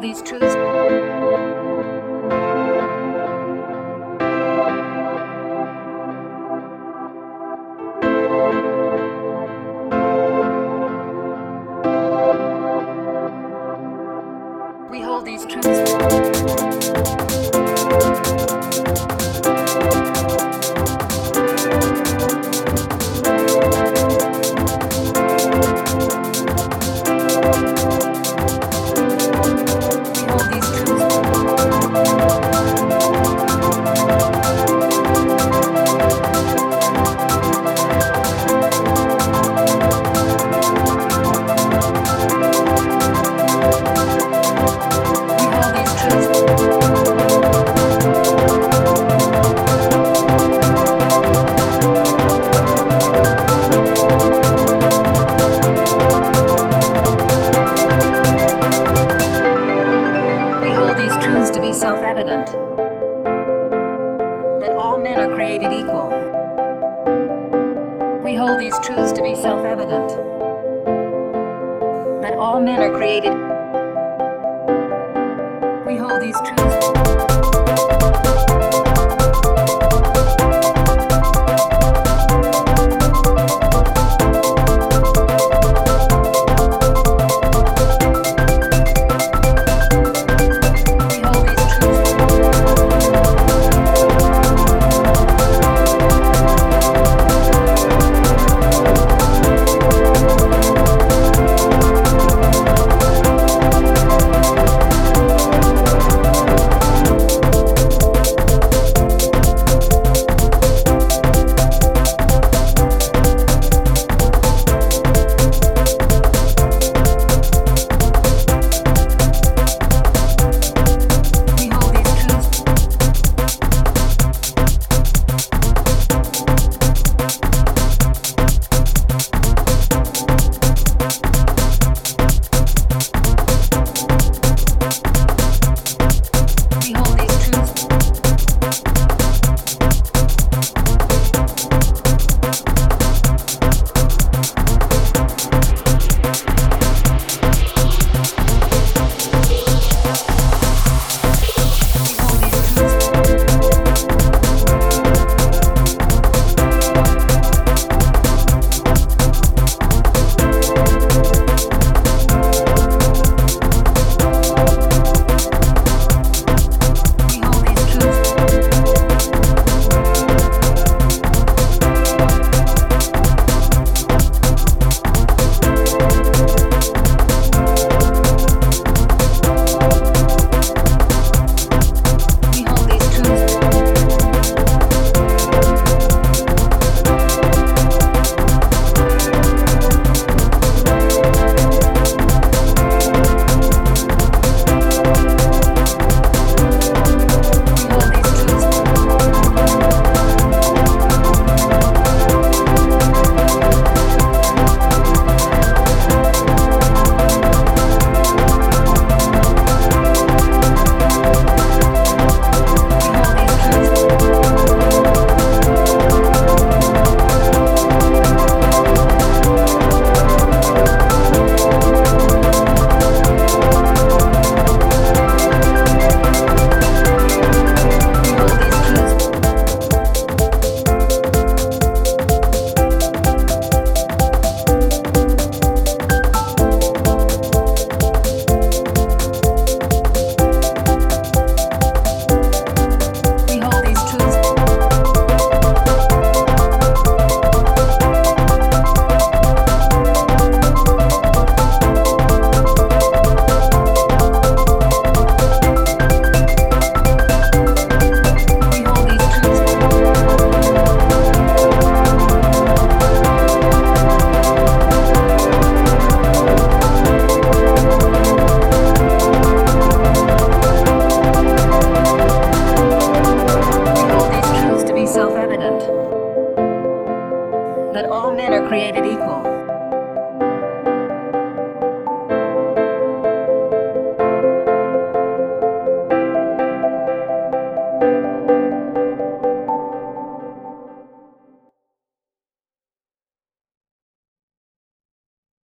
these truths. that all men are created equal. We hold these truths to be self evident that all men are created. We hold these truths.